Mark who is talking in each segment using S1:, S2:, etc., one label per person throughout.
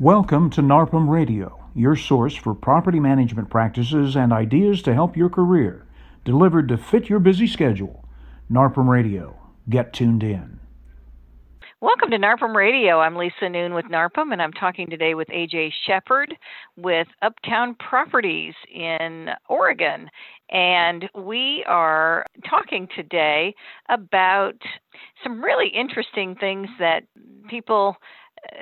S1: Welcome to NARPM Radio, your source for property management practices and ideas to help your career, delivered to fit your busy schedule. NARPM Radio. Get tuned in.
S2: Welcome to NARPM Radio. I'm Lisa Noon with NARPM, and I'm talking today with AJ Shepard with Uptown Properties in Oregon. And we are talking today about some really interesting things that people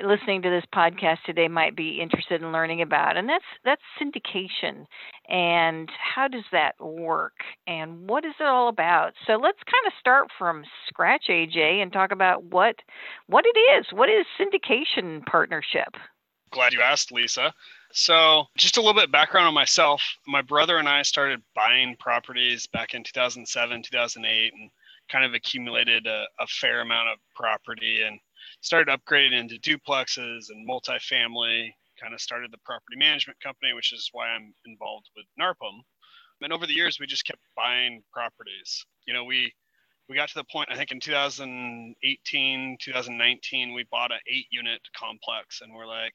S2: listening to this podcast today might be interested in learning about and that's that's syndication. And how does that work? And what is it all about? So let's kind of start from scratch aj and talk about what what it is. What is syndication partnership?
S3: Glad you asked lisa. So just a little bit background on myself. My brother and i started buying properties back in 2007 2008 and kind of accumulated a, a fair amount of property. And started upgrading into duplexes and multifamily, kind of started the property management company, which is why I'm involved with NARPM. And over the years, we just kept buying properties. You know, we we got to the point I think in 2018, 2019, we bought an eight unit complex, and we're like,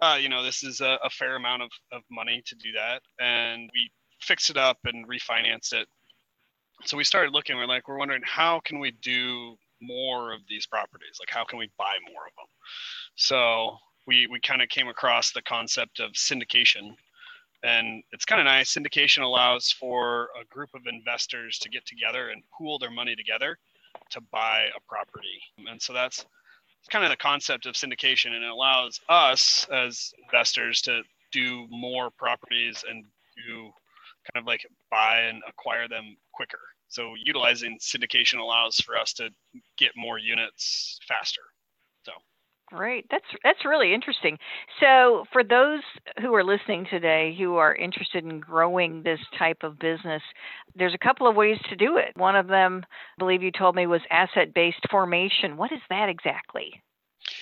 S3: uh, you know, this is a, a fair amount of, of money to do that, and we fixed it up and refinanced it. So we started looking. We're like, we're wondering how can we do more of these properties? Like, how can we buy more of them? So we we kind of came across the concept of syndication, and it's kind of nice. Syndication allows for a group of investors to get together and pool their money together to buy a property, and so that's kind of the concept of syndication, and it allows us as investors to do more properties and do kind of like buy and acquire them quicker. So utilizing syndication allows for us to get more units faster. So
S2: Great. That's that's really interesting. So for those who are listening today who are interested in growing this type of business, there's a couple of ways to do it. One of them, I believe you told me was asset-based formation. What is that exactly?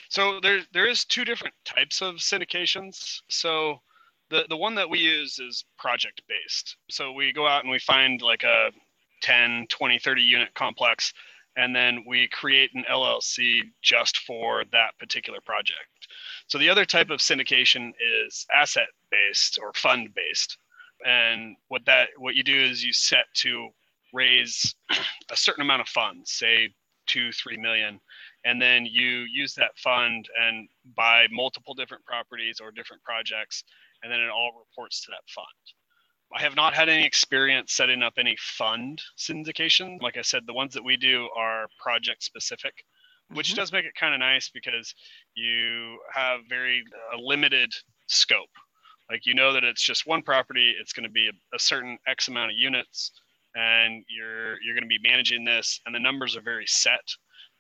S3: So there there is two different types of syndications. So the the one that we use is project based. So we go out and we find like a 10, 20, 30 unit complex. And then we create an LLC just for that particular project. So the other type of syndication is asset based or fund based. And what that what you do is you set to raise a certain amount of funds, say two, three million, and then you use that fund and buy multiple different properties or different projects, and then it all reports to that fund. I have not had any experience setting up any fund syndication. Like I said, the ones that we do are project specific, which mm-hmm. does make it kind of nice because you have very uh, limited scope. Like you know that it's just one property, it's going to be a, a certain X amount of units, and you're you're going to be managing this, and the numbers are very set.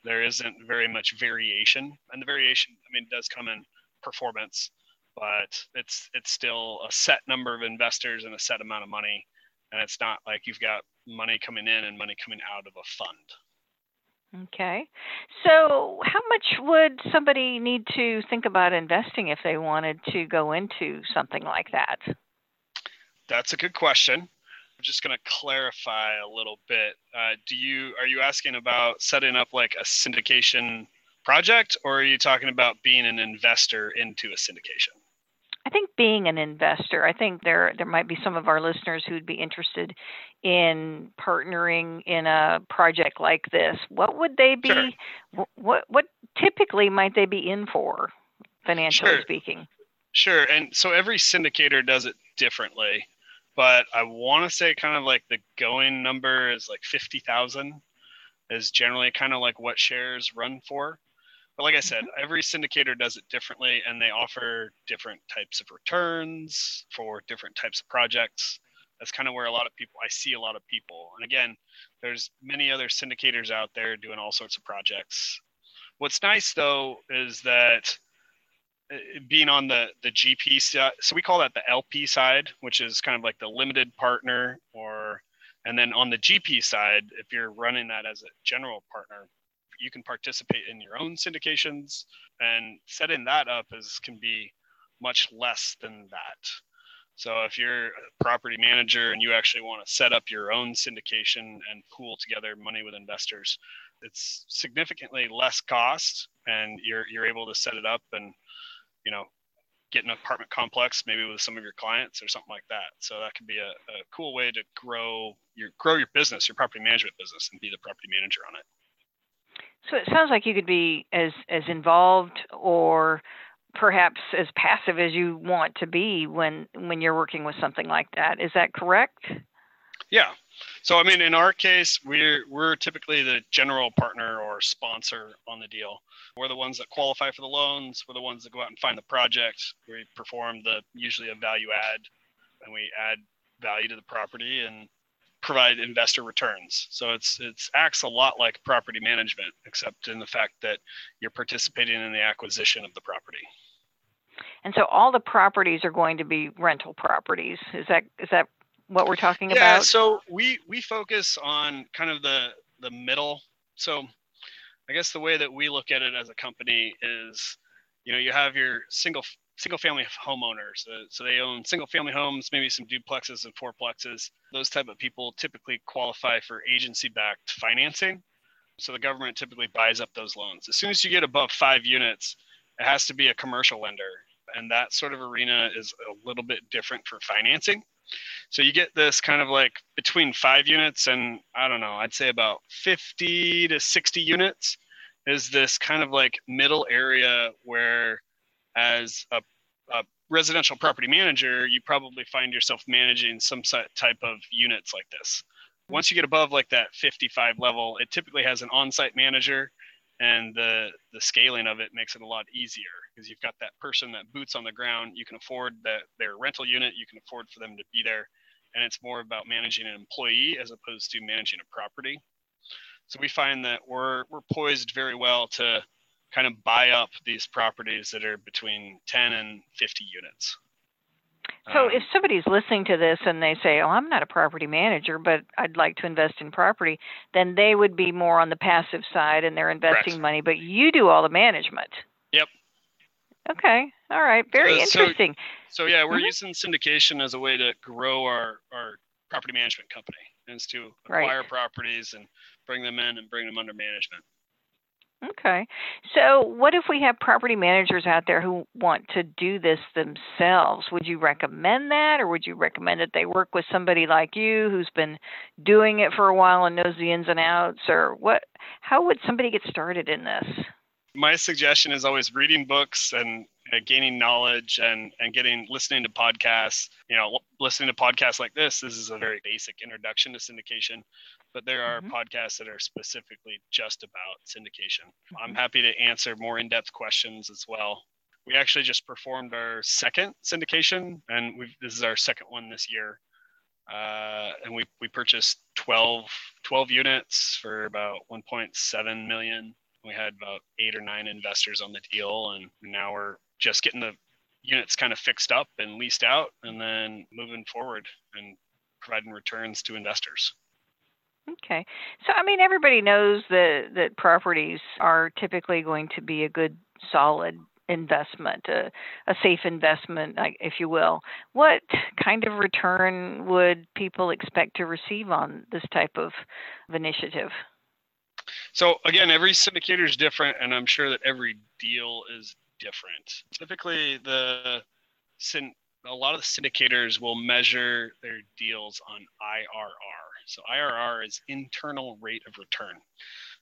S3: There isn't very much variation, and the variation, I mean, does come in performance but it's it's still a set number of investors and a set amount of money. And it's not like you've got money coming in and money coming out of a fund.
S2: Okay. So how much would somebody need to think about investing if they wanted to go into something like that?
S3: That's a good question. I'm just going to clarify a little bit. Uh, do you are you asking about setting up like a syndication project or are you talking about being an investor into a syndication
S2: I think being an investor, I think there there might be some of our listeners who'd be interested in partnering in a project like this. What would they be?
S3: Sure.
S2: What what typically might they be in for, financially
S3: sure.
S2: speaking?
S3: Sure, and so every syndicator does it differently, but I want to say kind of like the going number is like fifty thousand is generally kind of like what shares run for. But like I said, every syndicator does it differently and they offer different types of returns for different types of projects. That's kind of where a lot of people, I see a lot of people. And again, there's many other syndicators out there doing all sorts of projects. What's nice though is that uh, being on the the GP side, so we call that the LP side, which is kind of like the limited partner, or and then on the GP side, if you're running that as a general partner, you can participate in your own syndications and setting that up is can be much less than that so if you're a property manager and you actually want to set up your own syndication and pool together money with investors it's significantly less cost and you're you're able to set it up and you know, get an apartment complex maybe with some of your clients or something like that. So that could be a, a cool way to grow your grow your business, your property management business, and be the property manager on it.
S2: So it sounds like you could be as as involved or perhaps as passive as you want to be when when you're working with something like that. Is that correct?
S3: Yeah. So I mean, in our case, we're we're typically the general partner or sponsor on the deal. We're the ones that qualify for the loans. We're the ones that go out and find the project. We perform the usually a value add, and we add value to the property and provide investor returns. So it's it's acts a lot like property management, except in the fact that you're participating in the acquisition of the property.
S2: And so all the properties are going to be rental properties. Is that is that what we're talking
S3: yeah,
S2: about?
S3: Yeah. So we we focus on kind of the the middle. So I guess the way that we look at it as a company is, you know, you have your single single family homeowners. Uh, so they own single family homes, maybe some duplexes and fourplexes. Those type of people typically qualify for agency backed financing. So the government typically buys up those loans. As soon as you get above five units, it has to be a commercial lender. And that sort of arena is a little bit different for financing. So you get this kind of like between five units and I don't know, I'd say about 50 to 60 units is this kind of like middle area where as a, a residential property manager, you probably find yourself managing some type of units like this. Once you get above like that 55 level, it typically has an on-site manager and the the scaling of it makes it a lot easier because you've got that person that boots on the ground you can afford that their rental unit you can afford for them to be there and it's more about managing an employee as opposed to managing a property so we find that we're we're poised very well to kind of buy up these properties that are between 10 and 50 units.
S2: So um, if somebody's listening to this and they say, "Oh, I'm not a property manager, but I'd like to invest in property," then they would be more on the passive side and they're investing correct. money, but you do all the management.
S3: Yep.
S2: Okay. All right. Very
S3: uh,
S2: interesting.
S3: So, so yeah, we're mm-hmm. using syndication as a way to grow our our property management company, is to acquire right. properties and bring them in and bring them under management.
S2: Okay. So, what if we have property managers out there who want to do this themselves? Would you recommend that, or would you recommend that they work with somebody like you who's been doing it for a while and knows the ins and outs, or what? How would somebody get started in this?
S3: My suggestion is always reading books and gaining knowledge and and getting listening to podcasts. You know, listening to podcasts like this. This is a very basic introduction to syndication but there are mm-hmm. podcasts that are specifically just about syndication. Mm-hmm. I'm happy to answer more in depth questions as well. We actually just performed our second syndication, and this is our second one this year. Uh, and we, we purchased 12, 12 units for about 1.7 million. We had about eight or nine investors on the deal, and now we're just getting the units kind of fixed up and leased out, and then moving forward and providing returns to investors.
S2: Okay. So I mean everybody knows that that properties are typically going to be a good solid investment, a, a safe investment, if you will. What kind of return would people expect to receive on this type of, of initiative?
S3: So again, every syndicator is different, and I'm sure that every deal is different. Typically, the a lot of the syndicators will measure their deals on IRR. So IRR is internal rate of return.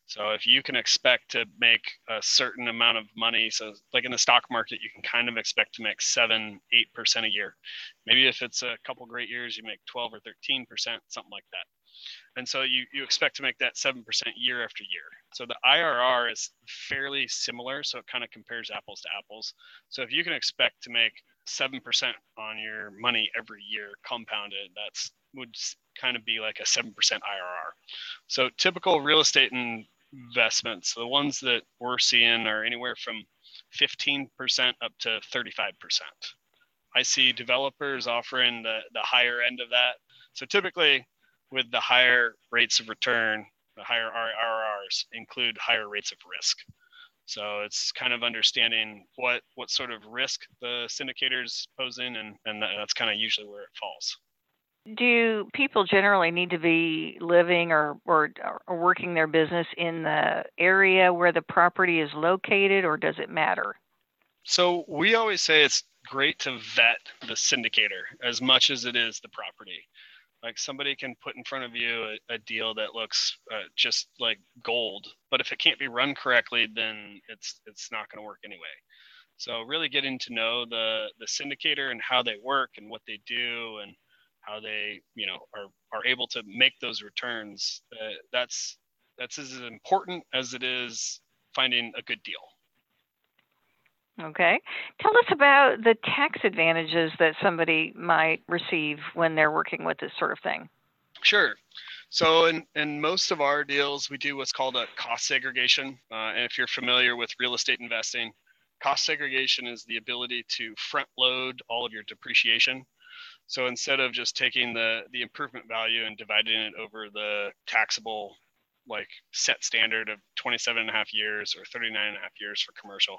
S3: So if you can expect to make a certain amount of money, so like in the stock market, you can kind of expect to make seven, eight percent a year. Maybe if it's a couple great years, you make 12 or 13 percent, something like that. And so you, you expect to make that seven percent year after year. So the IRR is fairly similar, so it kind of compares apples to apples. So if you can expect to make seven percent on your money every year compounded, that's would kind of be like a 7% IRR. So typical real estate investments, the ones that we're seeing are anywhere from 15% up to 35%. I see developers offering the, the higher end of that. So typically with the higher rates of return, the higher IRRs include higher rates of risk. So it's kind of understanding what what sort of risk the syndicators posing, and, and that's kind of usually where it falls
S2: do people generally need to be living or, or, or working their business in the area where the property is located, or does it matter?
S3: So we always say it's great to vet the syndicator as much as it is the property. Like somebody can put in front of you a, a deal that looks uh, just like gold, but if it can't be run correctly, then it's it's not going to work anyway. So really getting to know the the syndicator and how they work and what they do and how they you know are are able to make those returns. Uh, that's that's as important as it is finding a good deal.
S2: Okay. Tell us about the tax advantages that somebody might receive when they're working with this sort of thing.
S3: Sure. So in, in most of our deals, we do what's called a cost segregation. Uh, and if you're familiar with real estate investing, cost segregation is the ability to front load all of your depreciation. So instead of just taking the, the improvement value and dividing it over the taxable like set standard of 27 and a half years or 39 and a half years for commercial.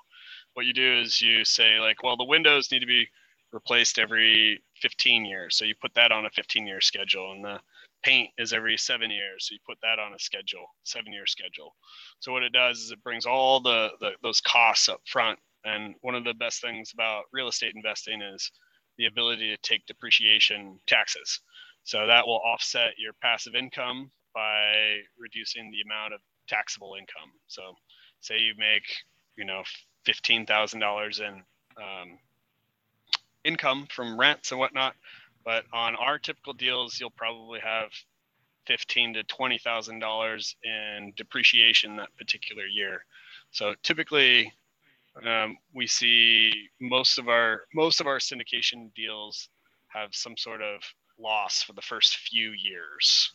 S3: What you do is you say like, well, the windows need to be replaced every 15 years. So you put that on a 15 year schedule and the paint is every seven years. So you put that on a schedule, seven year schedule. So what it does is it brings all the, the those costs up front. And one of the best things about real estate investing is the ability to take depreciation taxes. So that will offset your passive income by reducing the amount of taxable income. So, say you make, you know, fifteen thousand dollars in um, income from rents and whatnot, but on our typical deals, you'll probably have fifteen to twenty thousand dollars in depreciation that particular year. So typically, um, we see most of our most of our syndication deals have some sort of loss for the first few years.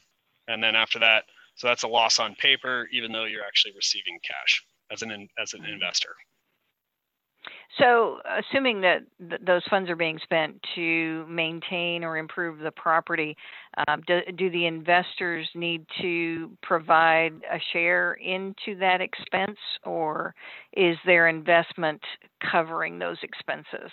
S3: And then after that so that's a loss on paper even though you're actually receiving cash as an as an investor
S2: so assuming that th- those funds are being spent to maintain or improve the property um, do, do the investors need to provide a share into that expense or is their investment covering those expenses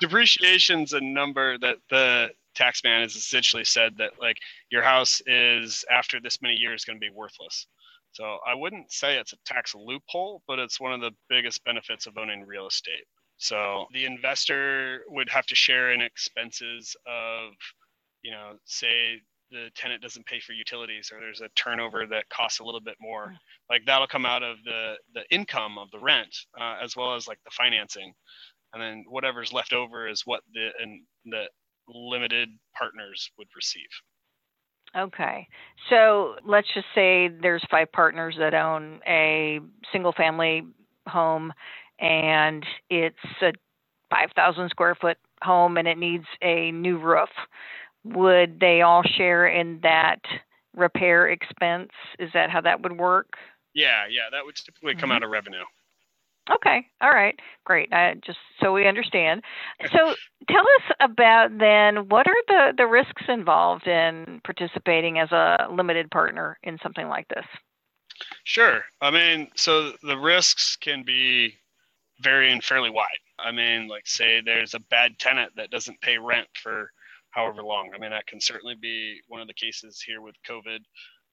S3: depreciation's a number that the tax man has essentially said that like your house is after this many years going to be worthless. So I wouldn't say it's a tax loophole, but it's one of the biggest benefits of owning real estate. So the investor would have to share in expenses of, you know, say the tenant doesn't pay for utilities or there's a turnover that costs a little bit more. Mm. Like that'll come out of the the income of the rent uh, as well as like the financing, and then whatever's left over is what the and the limited partners would receive.
S2: Okay. So let's just say there's five partners that own a single family home and it's a 5,000 square foot home and it needs a new roof. Would they all share in that repair expense? Is that how that would work?
S3: Yeah, yeah, that would typically come mm-hmm. out of revenue.
S2: Okay. All right. Great. I just so we understand. So tell us about then what are the, the risks involved in participating as a limited partner in something like this?
S3: Sure. I mean, so the risks can be varying fairly wide. I mean, like say there's a bad tenant that doesn't pay rent for however long. I mean, that can certainly be one of the cases here with COVID.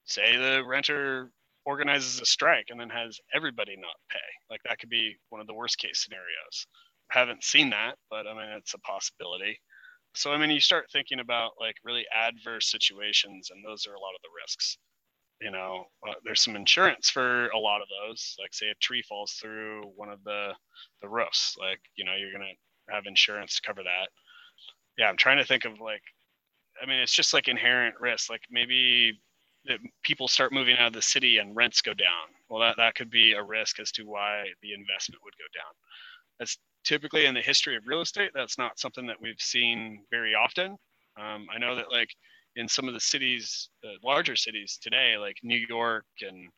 S3: Say the renter organizes a strike and then has everybody not pay. Like that could be one of the worst case scenarios. Haven't seen that, but I mean, it's a possibility. So, I mean, you start thinking about like really adverse situations, and those are a lot of the risks. You know, uh, there's some insurance for a lot of those. Like, say, a tree falls through one of the the roofs. Like, you know, you're gonna have insurance to cover that. Yeah, I'm trying to think of like, I mean, it's just like inherent risk. Like maybe that people start moving out of the city and rents go down. Well, that, that could be a risk as to why the investment would go down. That's typically in the history of real estate. That's not something that we've seen very often. Um, I know that like in some of the cities, the larger cities today, like New York and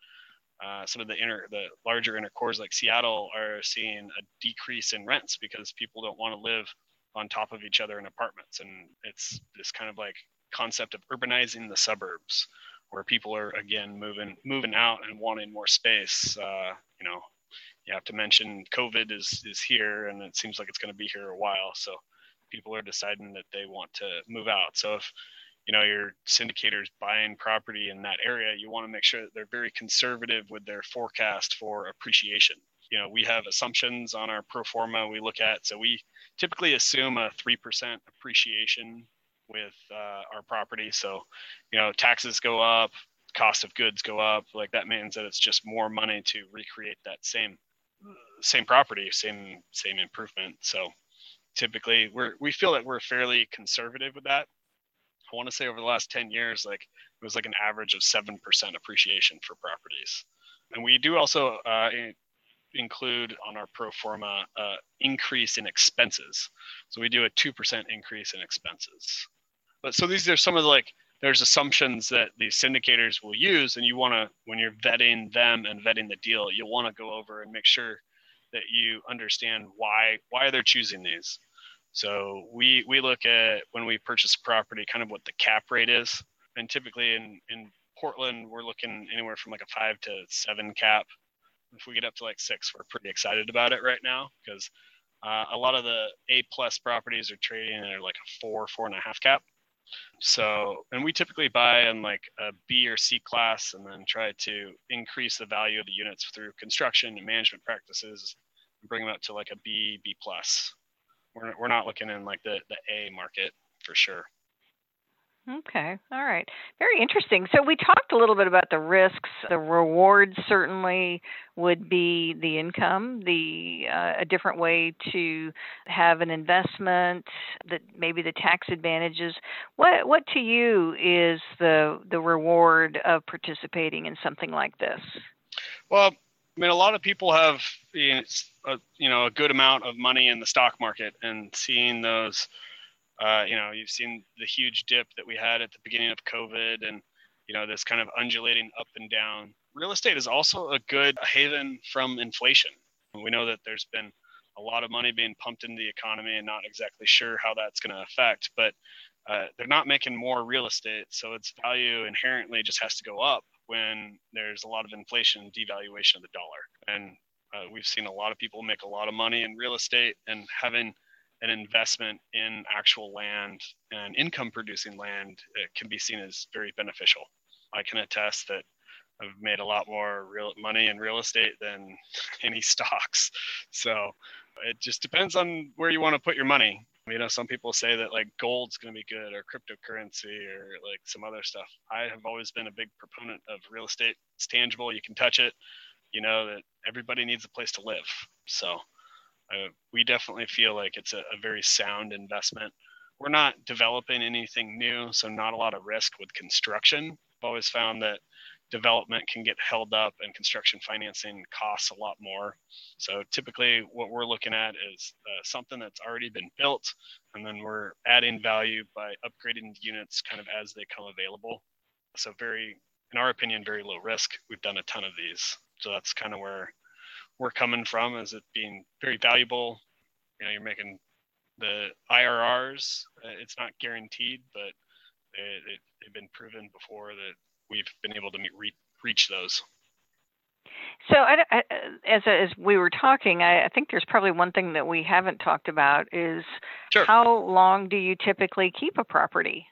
S3: uh, some of the inner, the larger inner cores like Seattle are seeing a decrease in rents because people don't want to live on top of each other in apartments. And it's this kind of like concept of urbanizing the suburbs where people are again moving moving out and wanting more space. Uh, you know, you have to mention COVID is is here, and it seems like it's going to be here a while. So people are deciding that they want to move out. So if you know your syndicators buying property in that area, you want to make sure that they're very conservative with their forecast for appreciation. you know, we have assumptions on our pro forma we look at. So we typically assume a 3% appreciation with uh, our property. So, you know, taxes go up, cost of goods go up. Like that means that it's just more money to recreate that same same property, same same improvement. So typically we're we feel that we're fairly conservative with that. I want to say over the last 10 years, like it was like an average of 7% appreciation for properties. And we do also uh, include on our pro forma uh, increase in expenses. So we do a 2% increase in expenses. But so these are some of the like, there's assumptions that these syndicators will use and you want to, when you're vetting them and vetting the deal, you'll want to go over and make sure that you understand why, why they're choosing these. So we, we look at when we purchase a property, kind of what the cap rate is. And typically in, in Portland, we're looking anywhere from like a five to seven cap. If we get up to like six, we're pretty excited about it right now because uh, a lot of the A plus properties are trading at like a four, four and a half cap. So, and we typically buy in like a B or C class and then try to increase the value of the units through construction and management practices and bring them up to like a B, B plus. We're, we're not looking in like the, the A market for sure.
S2: Okay. All right. Very interesting. So we talked a little bit about the risks. The rewards certainly would be the income, the uh, a different way to have an investment, that maybe the tax advantages. What what to you is the the reward of participating in something like this?
S3: Well, I mean, a lot of people have you know, a, you know a good amount of money in the stock market, and seeing those uh, you know, you've seen the huge dip that we had at the beginning of COVID and, you know, this kind of undulating up and down. Real estate is also a good haven from inflation. We know that there's been a lot of money being pumped into the economy and not exactly sure how that's going to affect, but uh, they're not making more real estate. So its value inherently just has to go up when there's a lot of inflation devaluation of the dollar. And uh, we've seen a lot of people make a lot of money in real estate and having an investment in actual land and income producing land can be seen as very beneficial. I can attest that I've made a lot more real money in real estate than any stocks. So it just depends on where you want to put your money. You know, some people say that like gold's going to be good or cryptocurrency or like some other stuff. I have always been a big proponent of real estate. It's tangible, you can touch it. You know that everybody needs a place to live. So uh, we definitely feel like it's a, a very sound investment. We're not developing anything new, so not a lot of risk with construction. I've always found that development can get held up and construction financing costs a lot more. So typically what we're looking at is uh, something that's already been built and then we're adding value by upgrading units kind of as they come available. So very, in our opinion, very low risk. We've done a ton of these. So that's kind of where we're coming from as it being very valuable. You know, you're making the IRRs. Uh, it's not guaranteed, but it, it, they've been proven before that we've been able to meet, re- reach those.
S2: So, I, I, as as we were talking, I, I, think there's probably one thing that we haven't talked about is
S3: sure.
S2: how long do you typically keep a property?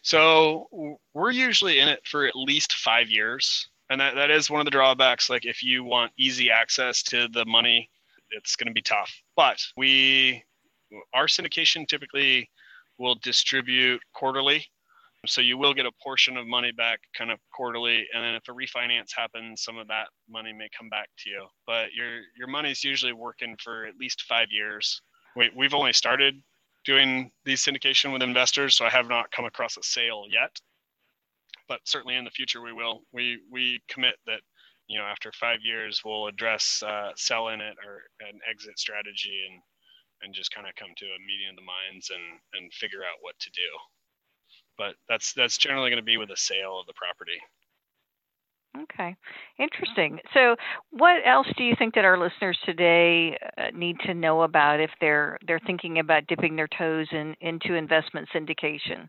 S3: So we're usually in it for at least five years and that, that is one of the drawbacks like if you want easy access to the money it's going to be tough. But we our syndication typically will distribute quarterly. So you will get a portion of money back kind of quarterly and then if a refinance happens some of that money may come back to you. But your your money is usually working for at least five years. We, we've only started doing these syndication with investors so i have not come across a sale yet but certainly in the future we will. We we commit that you know after five years we'll address uh, selling it or an exit strategy and and just kind of come to a meeting of the minds and and figure out what to do. But that's that's generally going to be with a sale of the property.
S2: Okay, interesting. So, what else do you think that our listeners today uh, need to know about if they're they're thinking about dipping their toes in into investment syndication?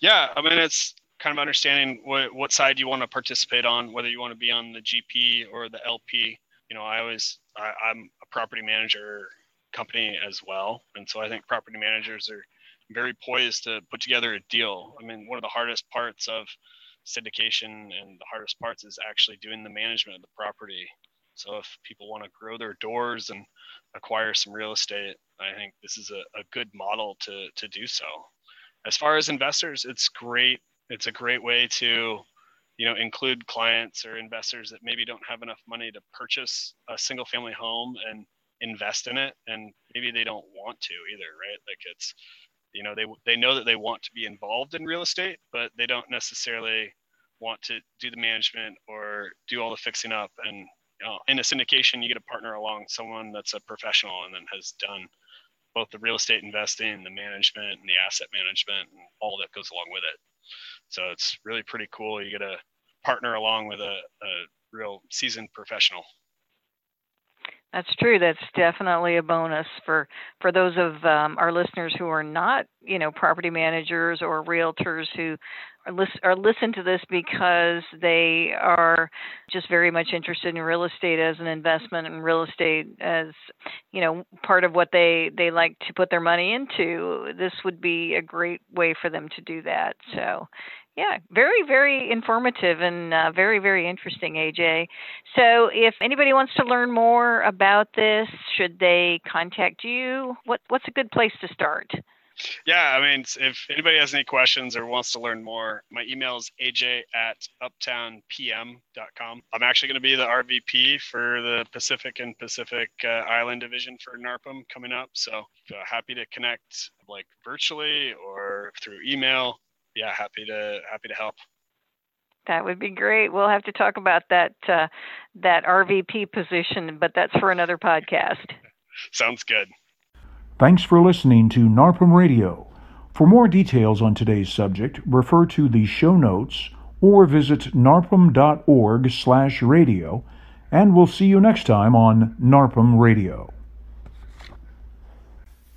S3: Yeah, I mean it's kind of understanding what, what side you want to participate on, whether you want to be on the GP or the LP. You know, I always, I, I'm a property manager company as well. And so I think property managers are very poised to put together a deal. I mean, one of the hardest parts of syndication and the hardest parts is actually doing the management of the property. So if people want to grow their doors and acquire some real estate, I think this is a, a good model to to do so. As far as investors, it's great. It's a great way to you know include clients or investors that maybe don't have enough money to purchase a single family home and invest in it. And maybe they don't want to either right? Like it's you know they they know that they want to be involved in real estate but they don't necessarily want to do the management or do all the fixing up. And you know, in a syndication you get a partner along someone that's a professional and then has done both the real estate investing the management and the asset management and all that goes along with it so it's really pretty cool. You get a partner along with a, a real seasoned professional
S2: that's true. That's definitely a bonus for for those of um, our listeners who are not, you know, property managers or realtors who are, lis- are listen to this because they are just very much interested in real estate as an investment and real estate as, you know, part of what they they like to put their money into. This would be a great way for them to do that. So, yeah, very, very informative and uh, very, very interesting, AJ. So, if anybody wants to learn more about this, should they contact you? What What's a good place to start?
S3: Yeah, I mean, if anybody has any questions or wants to learn more, my email is aj at uptownpm.com. I'm actually going to be the RVP for the Pacific and Pacific uh, Island division for NARPM coming up. So uh, happy to connect like virtually or through email yeah, happy to happy to help.
S2: That would be great. We'll have to talk about that uh, that RVP position, but that's for another podcast.
S3: Sounds good.
S1: Thanks for listening to NARPM Radio. For more details on today's subject, refer to the show notes or visit narpm.org slash radio, and we'll see you next time on NARPM Radio.